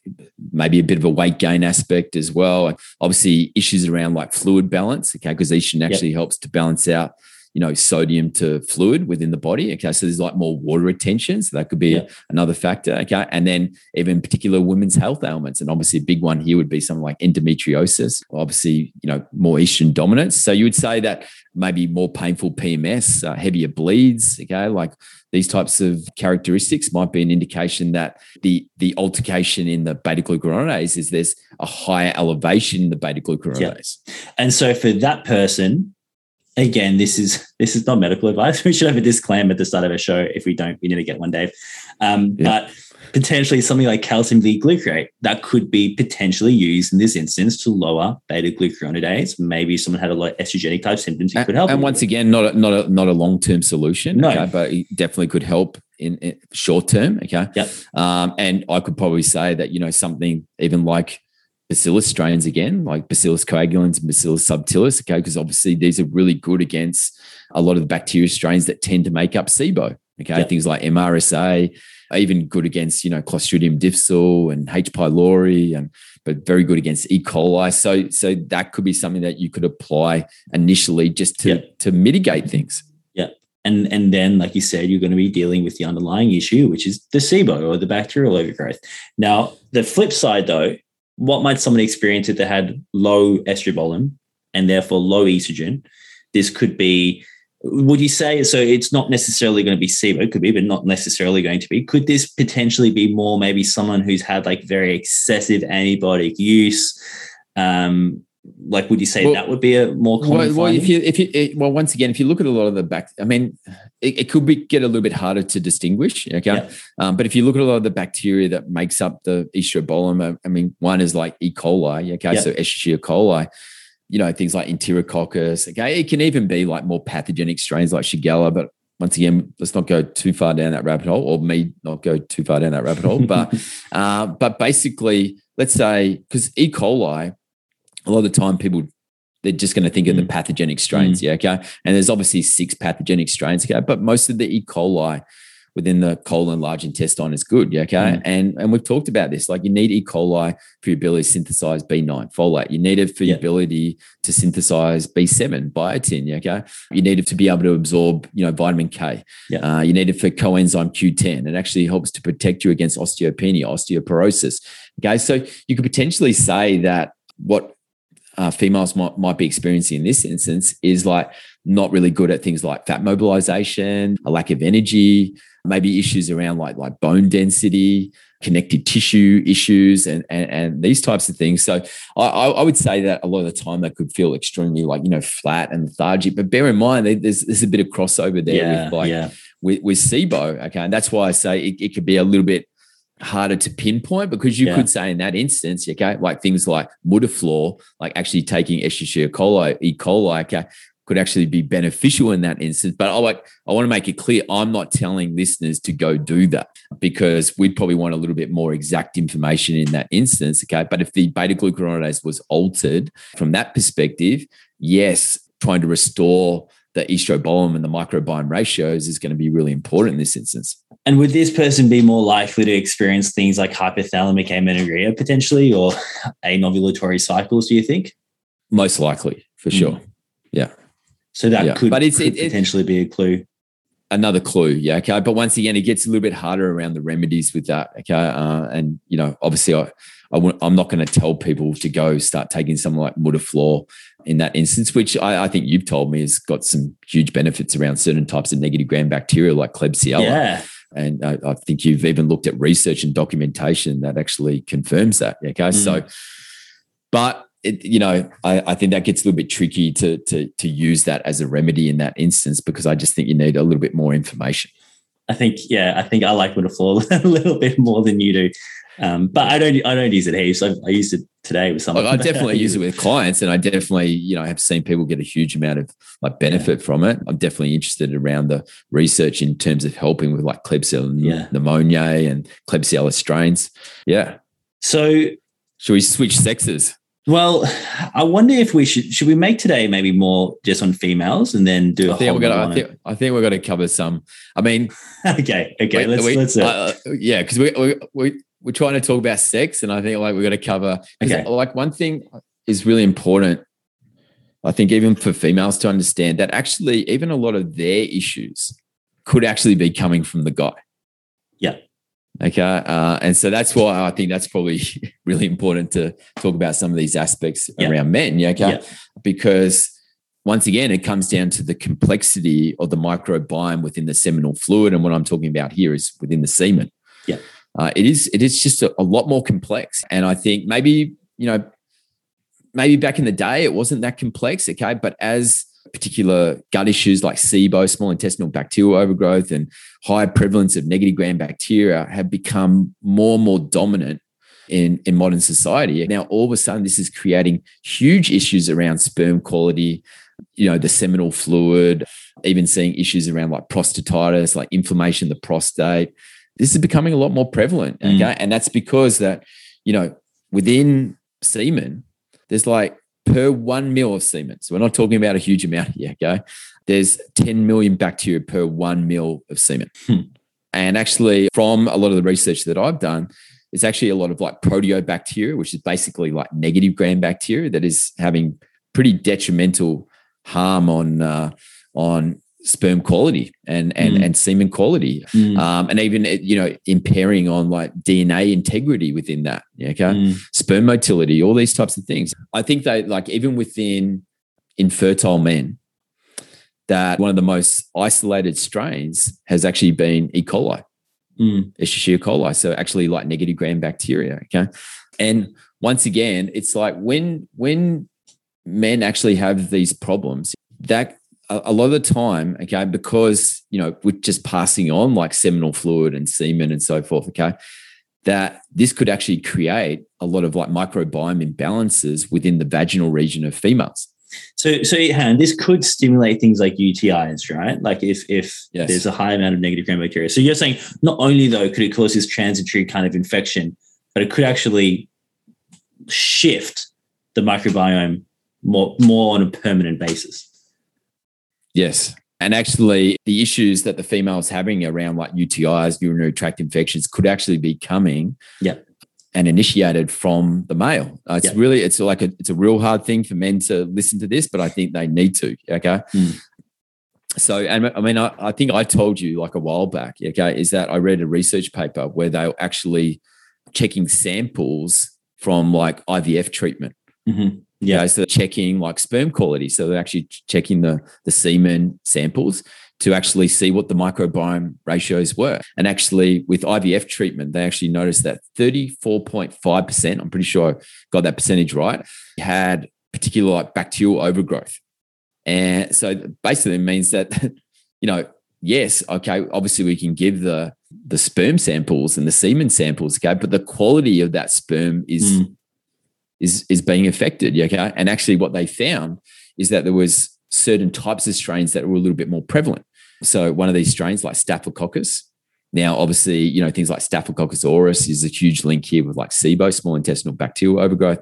maybe a bit of a weight gain aspect as well? Obviously, issues around like fluid balance. Okay, because estrogen actually helps to balance out you know, sodium to fluid within the body. Okay. So there's like more water retention. So that could be yeah. another factor. Okay. And then even particular women's health ailments. And obviously a big one here would be something like endometriosis, obviously, you know, more estrogen dominance. So you would say that maybe more painful PMS, uh, heavier bleeds. Okay. Like these types of characteristics might be an indication that the the altercation in the beta glucuronidase is there's a higher elevation in the beta glucuronidase. Yeah. And so for that person, again, this is this is not medical advice. <laughs> We should have a disclaimer at the start of a show. If we don't, we need to get one, Dave. Um, yeah. But potentially something like calcium D-glucarate that could be potentially used in this instance to lower beta glucuronidase. Maybe someone had a lot of estrogenic type symptoms. It could help. And once again, not a, not a not a long term solution. No, okay, but it definitely could help in, in short term. Okay. Yep. Um, and I could probably say that you know something even like bacillus strains again, like bacillus coagulans and bacillus subtilis, okay, because obviously these are really good against a lot of the bacteria strains that tend to make up SIBO, okay, things like MRSA, even good against, you know, Clostridium difficile and H. pylori, and but very good against E. coli. So, so that could be something that you could apply initially just to, to mitigate things. Yeah. And, and then, like you said, you're going to be dealing with the underlying issue, which is the SIBO or the bacterial overgrowth. Now, the flip side, though, what might someone experience if they had low estrobolome and therefore low estrogen? This could be would you say so it's not necessarily going to be SIBO, it could be, but not necessarily going to be. Could this potentially be more maybe someone who's had like very excessive antibiotic use? Um, like would you say well, that would be a more common well, well if you if you it, well once again if you look at a lot of the back i mean it, it could be get a little bit harder to distinguish okay yeah. um, but if you look at a lot of the bacteria that makes up the estrobolome i mean one is like e coli okay yeah. so escherichia coli you know, things like Enterococcus. Okay. It can even be like more pathogenic strains like Shigella, but once again, let's not go too far down that rabbit hole, or me not go too far down that rabbit hole. But <laughs> uh, but basically, let's say because E. coli, a lot of the time people they're just going to think of the mm. pathogenic strains. Mm. Yeah, okay. And there's obviously six pathogenic strains. Okay, but most of the E. coli within the colon, large intestine is good. Yeah, okay. Mm. And and we've talked about this. Like you need E. coli for your ability to synthesize B9 folate. You need it for yeah. your ability to synthesize B7 biotin. Yeah, okay. You need it to be able to absorb, you know, vitamin K. Yeah. Uh, you need it for coenzyme Q10. It actually helps to protect you against osteopenia, osteoporosis. Okay. So you could potentially say that what uh, females might, might be experiencing in this instance is like not really good at things like fat mobilization, a lack of energy, maybe issues around like like bone density, connective tissue issues, and and, and these types of things. So I, I would say that a lot of the time they could feel extremely like you know flat and lethargic. But bear in mind there's there's a bit of crossover there yeah, with like yeah. with with SIBO. Okay, and that's why I say it, it could be a little bit harder to pinpoint because you yeah. could say in that instance, okay, like things like Mutaflor, like actually taking Escherichia coli, E. coli, okay, could actually be beneficial in that instance. But I like I want to make it clear I'm not telling listeners to go do that because we'd probably want a little bit more exact information in that instance. Okay. But if the beta glucuronidase was altered from that perspective, yes, trying to restore the estrobolome and the microbiome ratios is going to be really important in this instance. And would this person be more likely to experience things like hypothalamic amenorrhea potentially or anovulatory cycles, do you think? Most likely, for mm. sure. Yeah. So that yeah. could, but it's, could it, potentially be a clue. Another clue, yeah. Okay, but once again, it gets a little bit harder around the remedies with that. Okay, uh, and you know, obviously, I, I w- I'm not going to tell people to go start taking something like Mutaflor in that instance, which I, I, think you've told me has got some huge benefits around certain types of negative gram bacteria like Klebsiella. Yeah. And I, I think you've even looked at research and documentation that actually confirms that. Okay, mm. so, but it, you know, I, I, think that gets a little bit tricky to, to to use that as a remedy in that instance because I just think you need a little bit more information. I think, yeah, I think I like Mutaflor <laughs> a little bit more than you do. Um, but I don't, I don't use it heaps. I, I used it today with someone. I definitely <laughs> use it with clients, and I definitely, you know, have seen people get a huge amount of like benefit yeah. from it. I'm definitely interested around the research in terms of helping with like Klebsiella yeah. pneumoniae and Klebsiella strains. Yeah. So, should we switch sexes? Well, I wonder if we should should we make today maybe more just on females and then do. I think we're gonna. I think, I think we're gonna cover some. I mean, <laughs> okay, okay, we, let's we, let's. Uh, yeah, because we, we we we're trying to talk about sex, and I think like we're gonna cover. Okay, like one thing is really important. I think even for females to understand that actually even a lot of their issues could actually be coming from the guy. Yeah. Okay. Uh, and so that's why I think that's probably <laughs> really important to talk about some of these aspects around men. Yeah. Okay. Because once again, it comes down to the complexity of the microbiome within the seminal fluid. And what I'm talking about here is within the semen. Yeah. Uh, it is it is just a, a lot more complex. And I think maybe, you know, maybe back in the day it wasn't that complex. Okay. But as particular gut issues like SIBO, small intestinal bacterial overgrowth, and high prevalence of negative gram bacteria have become more and more dominant in, in modern society. Now, all of a sudden, this is creating huge issues around sperm quality, you know, the seminal fluid, even seeing issues around like prostatitis, like inflammation of the prostate. This is becoming a lot more prevalent. Mm. Okay. Mm. And that's because that, you know, within semen, there's like per one mil of semen. So we're not talking about a huge amount <laughs> here, okay? There's 10 million bacteria per one mil of semen. Hmm. And actually, from a lot of the research that I've done, it's actually a lot of like proteobacteria, which is basically like negative gram bacteria that is having pretty detrimental harm on uh, on sperm quality and and mm. and semen quality, mm. um, and even you know impairing on like DNA integrity within that. Okay, mm. sperm motility, all these types of things. I think that like even within infertile men, that one of the most isolated strains has actually been E. coli, mm. Escherichia coli. So actually like negative gram bacteria. Okay, and once again, it's like when when men actually have these problems that a, lot of the time, okay, because you know we're just passing on like seminal fluid and semen and so forth, okay, that this could actually create a lot of like microbiome imbalances within the vaginal region of females. So, so Han, this could stimulate things like UTIs, right? Like if if yes. there's a high amount of negative gram bacteria. So you're saying not only though could it cause this transitory kind of infection, but it could actually shift the microbiome more more on a permanent basis. Yes. And actually, the issues that the female's having around like UTIs, urinary tract infections, could actually be coming yeah. and initiated from the male. Uh, it's really, it's like a, it's a real hard thing for men to listen to this, but I think they need to. Okay. Mm. So, and I mean, I, I think I told you like a while back, okay, is that I read a research paper where they were actually checking samples from like IVF treatment. Mm-hmm. Yeah, so checking like sperm quality. So they're actually checking the the semen samples to actually see what the microbiome ratios were. And actually, with IVF treatment, they actually noticed that 34.5%, I'm pretty sure I got that percentage right, had particular like bacterial overgrowth. And so basically means that, <laughs> you know, yes, okay, obviously we can give the the sperm samples and the semen samples, okay, but the quality of that sperm is mm is is being affected. Okay, and actually, what they found is that there was certain types of strains that were a little bit more prevalent. So one of these strains, like Staphylococcus. Now, obviously, you know things like Staphylococcus aureus is a huge link here with like SIBO, small intestinal bacterial overgrowth,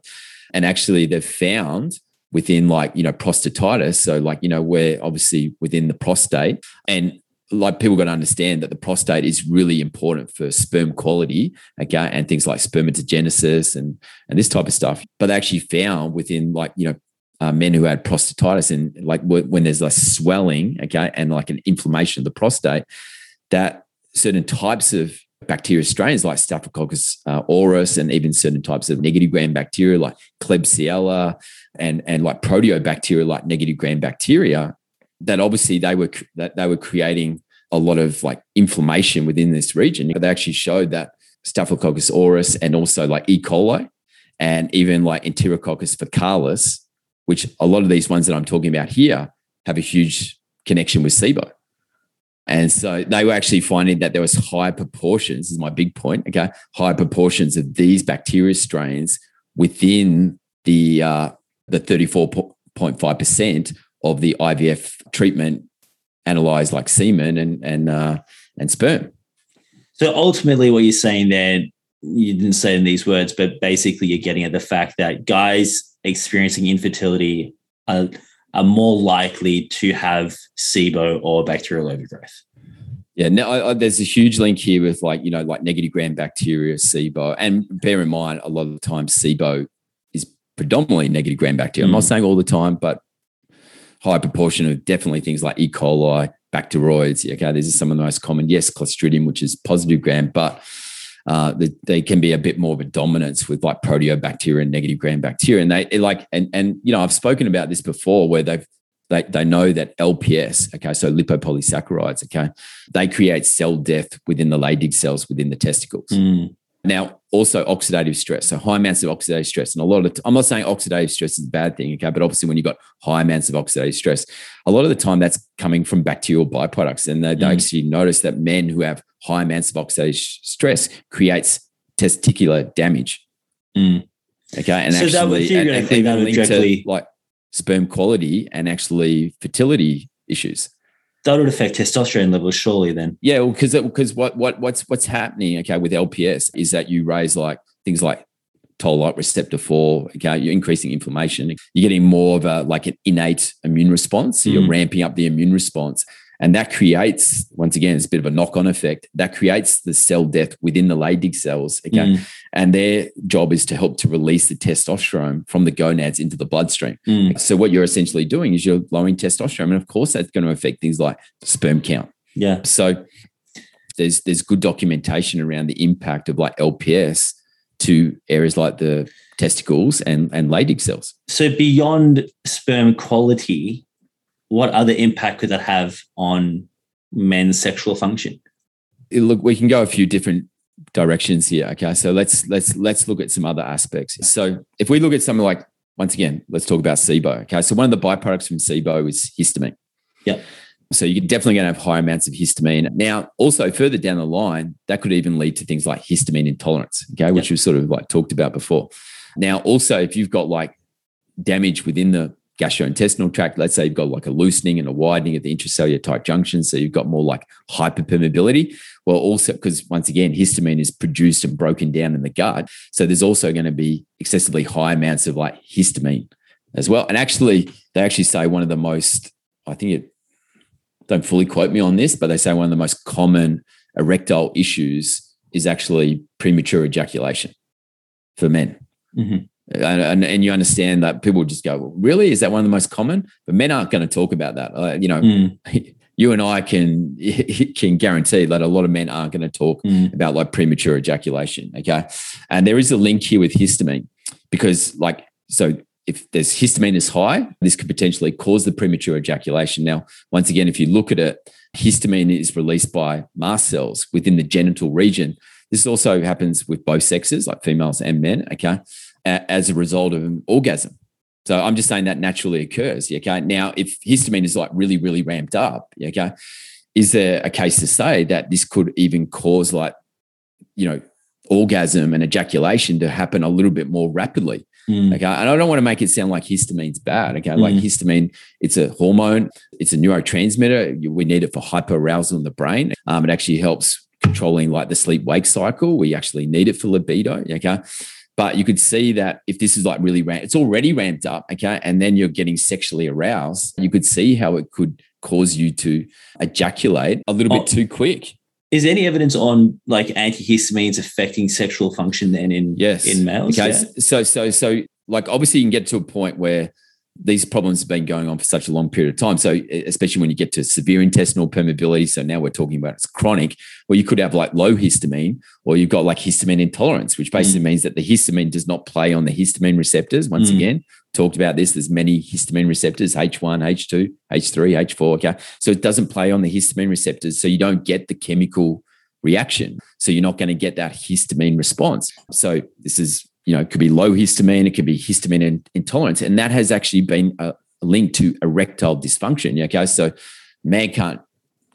and actually they've found within like you know prostatitis so like you know where obviously within the prostate and like people got to understand that the prostate is really important for sperm quality, okay, and things like spermatogenesis and and this type of stuff. But they actually found within like you know uh, men who had prostatitis and like when there's like swelling, okay, and like an inflammation of the prostate, that certain types of bacteria strains like Staphylococcus uh, aureus and even certain types of negative gram bacteria like Klebsiella and and like proteobacteria like negative gram bacteria that obviously they were that they were creating a lot of like inflammation within this region. They actually showed that Staphylococcus aureus and also like E. coli and even like Enterococcus faecalis, which a lot of these ones that I'm talking about here have a huge connection with SIBO. And so they were actually finding that there was high proportions, is my big point, okay, high proportions of these bacteria strains within the uh, the 34.5% of the IVF treatment analyze like semen and and uh, and sperm. So ultimately, what you're saying there, you didn't say in these words, but basically, you're getting at the fact that guys experiencing infertility are, are more likely to have SIBO or bacterial overgrowth. Yeah, now I, I, there's a huge link here with like you know like negative gram bacteria, SIBO, and bear in mind a lot of the time SIBO is predominantly negative gram bacteria. Mm. I'm not mm. saying all the time, but high proportion of definitely things like E. coli, bacteroids. Okay, these are some of the most common. Yes, Clostridium, which is positive gram, but uh, they, can be a bit more of a dominance with like proteobacteria and negative gram bacteria. And they like, and and you know, I've spoken about this before where they've they, they know that LPS, okay, so lipopolysaccharides, okay, they create cell death within the Leydig cells within the testicles. Mm. Now, also oxidative stress. So high amounts of oxidative stress. And a lot of the, I'm not saying oxidative stress is a bad thing, okay, but obviously when you've got high amounts of oxidative stress, a lot of the time that's coming from bacterial byproducts. And they, mm. they actually notice that men who have high amounts of oxidative stress creates testicular damage. Mm. Okay. And so actually, that, and, and, and directly, to like sperm quality and actually fertility issues that would affect testosterone levels surely then. Yeah well because because what what what's what's happening okay with lps is that you raise like things like toll-like receptor 4 okay you're increasing inflammation. You're getting more of a like an innate immune response. So you're mm. ramping up the immune response And that creates, once again, it's a bit of a knock on effect. That creates the cell death within the Leydig cells. Okay. Mm. And their job is to help to release the testosterone from the gonads into the bloodstream. Mm. So, what you're essentially doing is you're lowering testosterone. And of course, that's going to affect things like sperm count. Yeah. So, there's there's good documentation around the impact of like LPS to areas like the testicles and and Leydig cells. So beyond sperm quality, what other impact could that have on men's sexual function? Look, we can go a few different directions here. Okay, so let's let's let's look at some other aspects. So if we look at something like once again, let's talk about SIBO. Okay, so one of the byproducts from SIBO is histamine. Yeah. So you're definitely going to have high amounts of histamine. Now, also further down the line, that could even lead to things like histamine intolerance, okay, which yep. we've sort of like talked about before. Now, also, if you've got like damage within the gastrointestinal tract, let's say you've got like a loosening and a widening of the intracellular tight junctions, so you've got more like hyperpermeability. Well, also because once again, histamine is produced and broken down in the gut, so there's also going to be excessively high amounts of like histamine as well. And actually, they actually say one of the most, I think it don't fully quote me on this, but they say one of the most common erectile issues is actually premature ejaculation for men. Mm-hmm. And, and, you understand that people just go, well, really? Is that one of the most common? But men aren't going to talk about that. Uh, you know, mm. <laughs> you and I can <laughs> can guarantee that a lot of men aren't going to talk mm. about like premature ejaculation. Okay, and there is a link here with histamine because, like, so if there's histamine is high, this could potentially cause the premature ejaculation. Now, once again, if you look at it, histamine is released by mast cells within the genital region. This also happens with both sexes, like females and men, okay, as a result of an orgasm. So I'm just saying that naturally occurs. Okay. Now, if histamine is like really, really ramped up, okay, is there a case to say that this could even cause like, you know, orgasm and ejaculation to happen a little bit more rapidly? Mm. Okay. And I don't want to make it sound like histamine's bad. Okay. Mm. Like histamine, it's a hormone, it's a neurotransmitter. We need it for hyperarousal in the brain. Um, it actually helps controlling like the sleep wake cycle. We actually need it for libido. Okay. But you could see that if this is like really ramped, it's already ramped up. Okay. And then you're getting sexually aroused, you could see how it could cause you to ejaculate a little oh. bit too quick is there any evidence on like antihistamines affecting sexual function then in yes in males? Okay, yeah. so so so like obviously you can get to a point where these problems have been going on for such a long period of time. So especially when you get to severe intestinal permeability, so now we're talking about it's chronic, or you could have like low histamine, or you've got like histamine intolerance, which basically mm. means that the histamine does not play on the histamine receptors. Once mm. again, talked about this. There's many histamine receptors, H1, H2, H3, H4. Okay. So it doesn't play on the histamine receptors. So you don't get the chemical reaction. So you're not going to get that histamine response. So this is, you know, it could be low histamine, it could be histamine intolerance. And that has actually been a link to erectile dysfunction. Okay. So man can't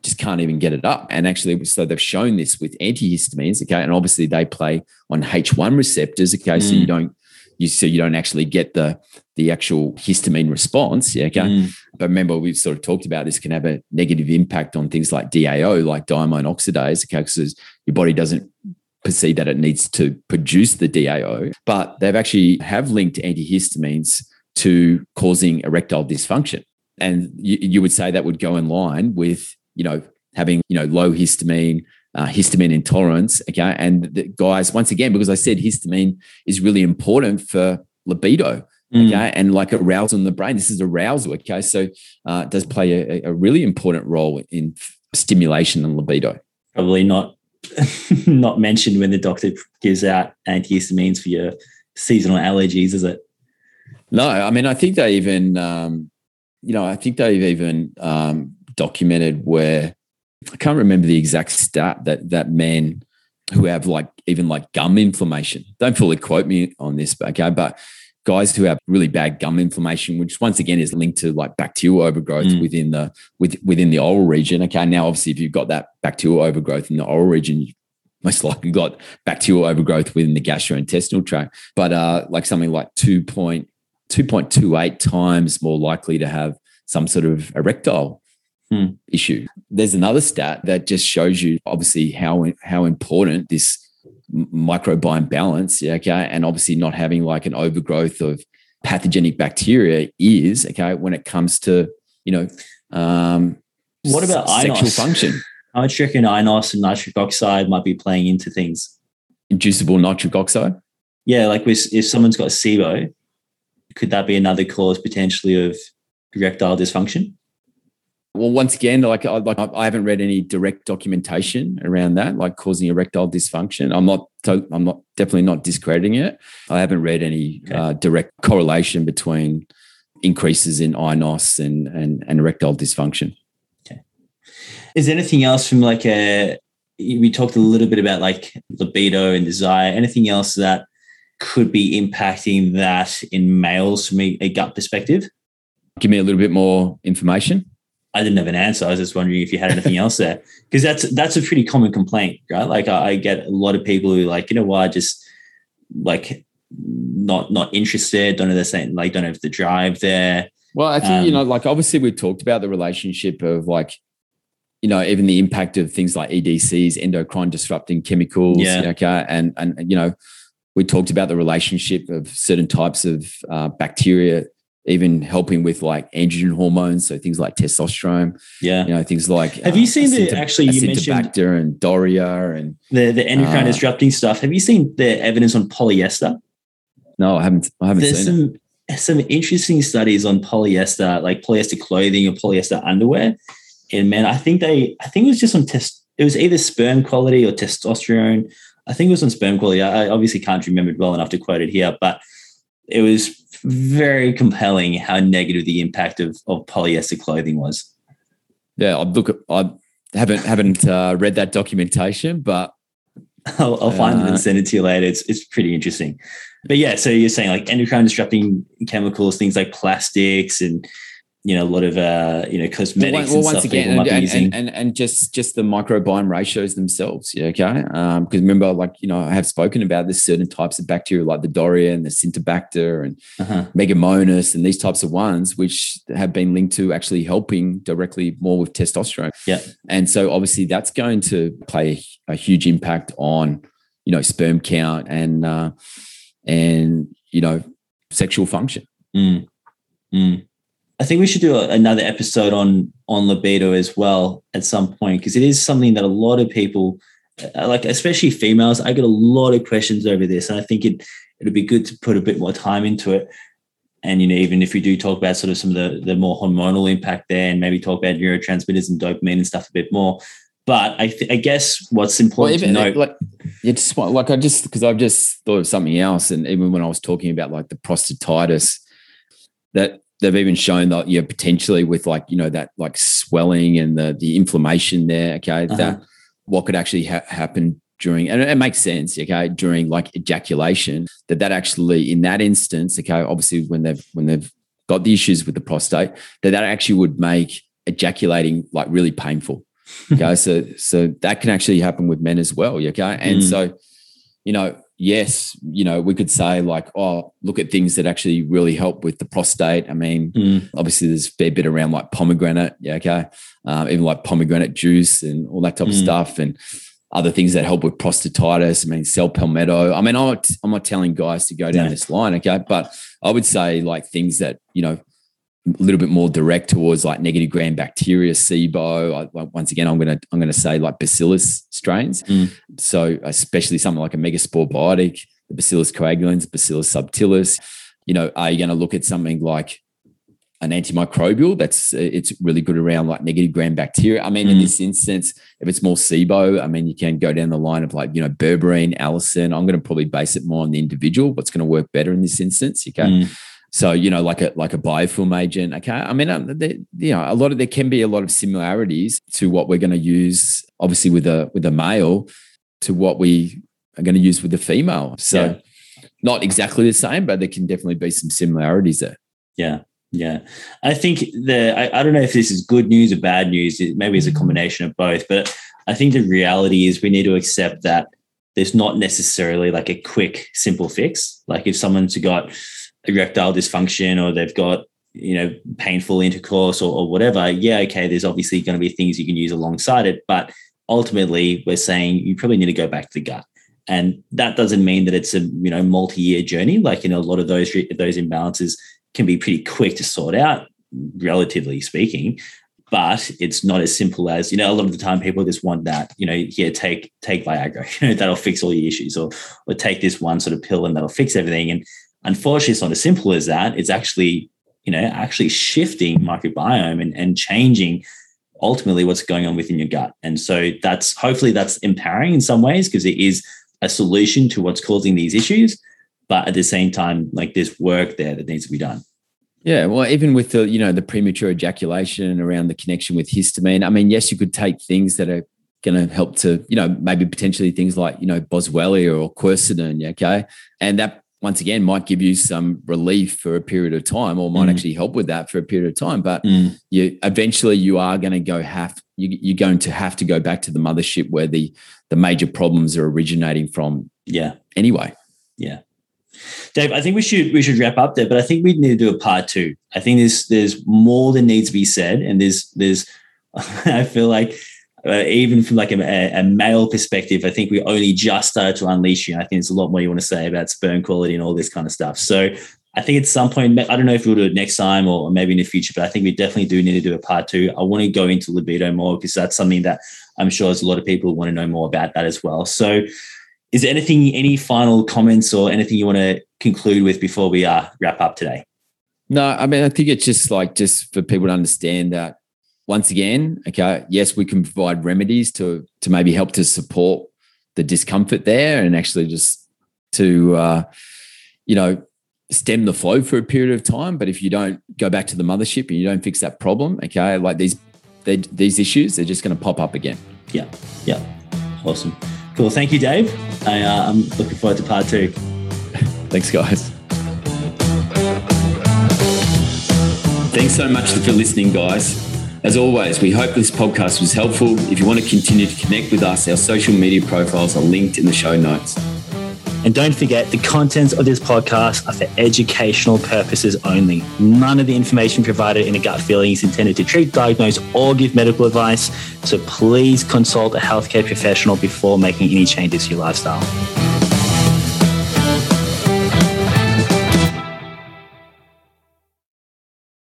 just can't even get it up. And actually, so they've shown this with antihistamines. Okay. And obviously they play on H1 receptors. Okay. Mm. So you don't you so you don't actually get the the actual histamine response. Yeah, okay. Mm. But remember, we've sort of talked about this can have a negative impact on things like DAO, like diamine oxidase, okay, because your body doesn't perceive that it needs to produce the DAO. But they've actually have linked antihistamines to causing erectile dysfunction. And you, you would say that would go in line with, you know, having, you know, low histamine, uh, histamine intolerance. Okay. And guys, once again, because I said histamine is really important for libido. Mm. Okay. And like arousal in the brain. This is arousal. Okay. So uh, it does play a, a really important role in stimulation and libido. Probably not <laughs> not mentioned when the doctor gives out antihistamines for your seasonal allergies, is it? No, I mean, I think they even, um, you know, I think they've even um, documented where I can't remember the exact stat that that men who have like even like gum inflammation. Don't fully quote me on this, okay, but guys who have really bad gum inflammation, which once again is linked to like bacterial overgrowth mm. within the with, within the oral region. Okay, now obviously if you've got that bacterial overgrowth in the oral region, you most likely got bacterial overgrowth within the gastrointestinal tract. But uh, like something like 2.2.28 times more likely to have some sort of erectile hmm. issue. There's another stat that just shows you obviously how how important this microbiome balance, yeah, okay, and obviously not having like an overgrowth of pathogenic bacteria is okay when it comes to you know um, What about sexual INOS? function? Do you reckon INOS and nitric oxide might be playing into things? Inducible nitric oxide. Yeah, like with, if someone's got SIBO, could that be another cause potentially of erectile dysfunction? Well, once again, like I, like I haven't read any direct documentation around that, like causing erectile dysfunction. I'm not, I'm not definitely not discrediting it. I haven't read any Okay. uh, direct correlation between increases in INOS and and, and erectile dysfunction. Is there anything else from like a, we talked a little bit about like libido and desire, anything else that could be impacting that in males from a, a gut perspective? Give me a little bit more information. I didn't have an answer. I was just wondering if you had anything else there, because that's that's a pretty common complaint, right? Like I, I get a lot of people who like, you know what, just like not not interested, don't know the same, like don't have the drive there. Well, I think, you Um, know, like obviously we've talked about the relationship of like, you know, even the impact of things like EDCs, endocrine disrupting chemicals. Yeah. Okay. And, and, and, you know, we talked about the relationship of certain types of uh, bacteria, even helping with like androgen hormones. So things like testosterone, Yeah. you know, things like. Have you seen the- actually, you mentioned- Acinetobacter and Dorea and The the endocrine Ah. disrupting stuff. Have you seen the evidence on polyester? no, I haven't, I haven't There's seen it. some some interesting studies on polyester, like polyester clothing or polyester underwear. And man, I think they, I think it was just on test. It was either sperm quality or testosterone. I think it was on sperm quality. I I obviously can't remember it well enough to quote it here, but it was very compelling how negative the impact of, of polyester clothing was. Yeah. I look at, I haven't, haven't uh, read that documentation, but I'll, I'll find it Uh, and send it to you later. It's it's pretty interesting. But yeah, so you're saying like endocrine disrupting chemicals, things like plastics, and you know a lot of uh you know cosmetics well, and once stuff again, and, using. and, and, and just just the microbiome ratios themselves. Yeah, okay. Um, because remember, like you know, I have spoken about this certain types of bacteria, like the Dorea and the Acinetobacter and uh-huh. Megamonas, and these types of ones, which have been linked to actually helping directly more with testosterone. Yeah. and so obviously that's going to play a, a huge impact on you know sperm count and uh, and you know sexual function. Mm. Mm. I think we should do a, another episode on on libido as well at some point because it is something that a lot of people, uh, like especially females, I get a lot of questions over this, and I think it it'd be good to put a bit more time into it. And you know, even if we do talk about sort of some of the the more hormonal impact there, and maybe talk about neurotransmitters and dopamine and stuff a bit more. But I, th- I guess what's important to note, like, yeah, just like I just because I've just thought of something else, and even when I was talking about like the prostatitis, that they've even shown that yeah, potentially with like you know that like swelling and the the inflammation there, okay, Uh-huh. that what could actually ha- happen during, and it makes sense, okay, during like ejaculation, that that actually in that instance, okay, obviously when they've when they've got the issues with the prostate, that that actually would make ejaculating like really painful. <laughs> Okay, so so that can actually happen with men as well. Okay, and Mm. so you know, yes, you know, we could say like, oh, look at things that actually really help with the prostate. I mean, Mm, obviously there's a fair bit around like pomegranate, yeah, okay, um, even like pomegranate juice and all that type of Mm. stuff, and other things that help with prostatitis. I mean, saw palmetto. I mean, I'm not, I'm not telling guys to go down No. this line, okay, but I would say like things that you know a little bit more direct towards like negative gram bacteria, SIBO. I, once again, I'm gonna I'm gonna say like bacillus strains. Mm. So especially something like a MegaSporeBiotic, the bacillus coagulans, bacillus subtilis. You know, are you going to look at something like an antimicrobial that's it's really good around like negative gram bacteria. I mean, in Mm. this instance, if it's more SIBO, I mean, you can go down the line of like, you know, berberine, allicin. I'm going to probably base it more on the individual, what's going to work better in this instance. Okay. mm, So you know, like a like a biofilm agent. Okay, I mean, um, there, you know, a lot of there can be a lot of similarities to what we're going to use, obviously with a with a male, to what we are going to use with the female. So Yeah. not exactly the same, but there can definitely be some similarities there. Yeah. Yeah. I think the, I, I don't know if this is good news or bad news. It, maybe it's a combination of both, but I think the reality is we need to accept that there's not necessarily like a quick, simple fix. Like if someone's got erectile dysfunction or they've got, you know, painful intercourse or, or whatever, yeah, okay, there's obviously going to be things you can use alongside it. But ultimately, we're saying you probably need to go back to the gut. And that doesn't mean that it's a you know multi-year journey. Like you know, a lot of those those imbalances can be pretty quick to sort out, relatively speaking. but it's not as simple as you know a lot of the time people just want that you know here take take viagra <laughs> you know that'll fix all your issues or or take this one sort of pill and that'll fix everything and unfortunately it's not as simple as that. It's actually you know actually shifting microbiome and, and changing ultimately what's going on within your gut. And so that's hopefully that's empowering in some ways because it is a solution to what's causing these issues. But at the same time like there's work there that needs to be done. Yeah, well, even with the you know the premature ejaculation around the connection with histamine, I mean, yes, you could take things that are going to help to you know maybe potentially things like you know boswellia or quercetin, okay, and that once again might give you some relief for a period of time, or might mm. actually help with that for a period of time. But mm. you eventually you are going to go have you, you're going to have to go back to the mothership where the the major problems are originating from. Yeah. Anyway. Yeah. Dave, I think we should we should wrap up there, but I think we need to do a part two. I think there's there's more that needs to be said, and there's there's <laughs> I feel like uh, even from like a, a, male perspective, I think we only just started to unleash you. And I think there's a lot more you want to say about sperm quality and all this kind of stuff. So I think at some point, I don't know if we'll do it next time or maybe in the future, but I think we definitely do need to do a part two. I want to go into libido more because that's something that I'm sure there's a lot of people want to know more about that as well. So is there anything, any final comments or anything you want to conclude with before we uh, wrap up today? No, I mean, I think it's just like just for people to understand that once again, okay, yes, we can provide remedies to to maybe help to support the discomfort there and actually just to uh, you know stem the flow for a period of time. But if you don't go back to the mothership and you don't fix that problem, okay, like these these issues, they're just going to pop up again. Yeah, yeah, awesome. Cool. Thank you, Dave. I, uh, I'm looking forward to part two. <laughs> Thanks, guys. Thanks so much for listening, guys. As always, we hope this podcast was helpful. If you want to continue to connect with us, our social media profiles are linked in the show notes. And don't forget, the contents of this podcast are for educational purposes only. None of the information provided in a gut feeling is intended to treat, diagnose, or give medical advice. So please consult a healthcare professional before making any changes to your lifestyle.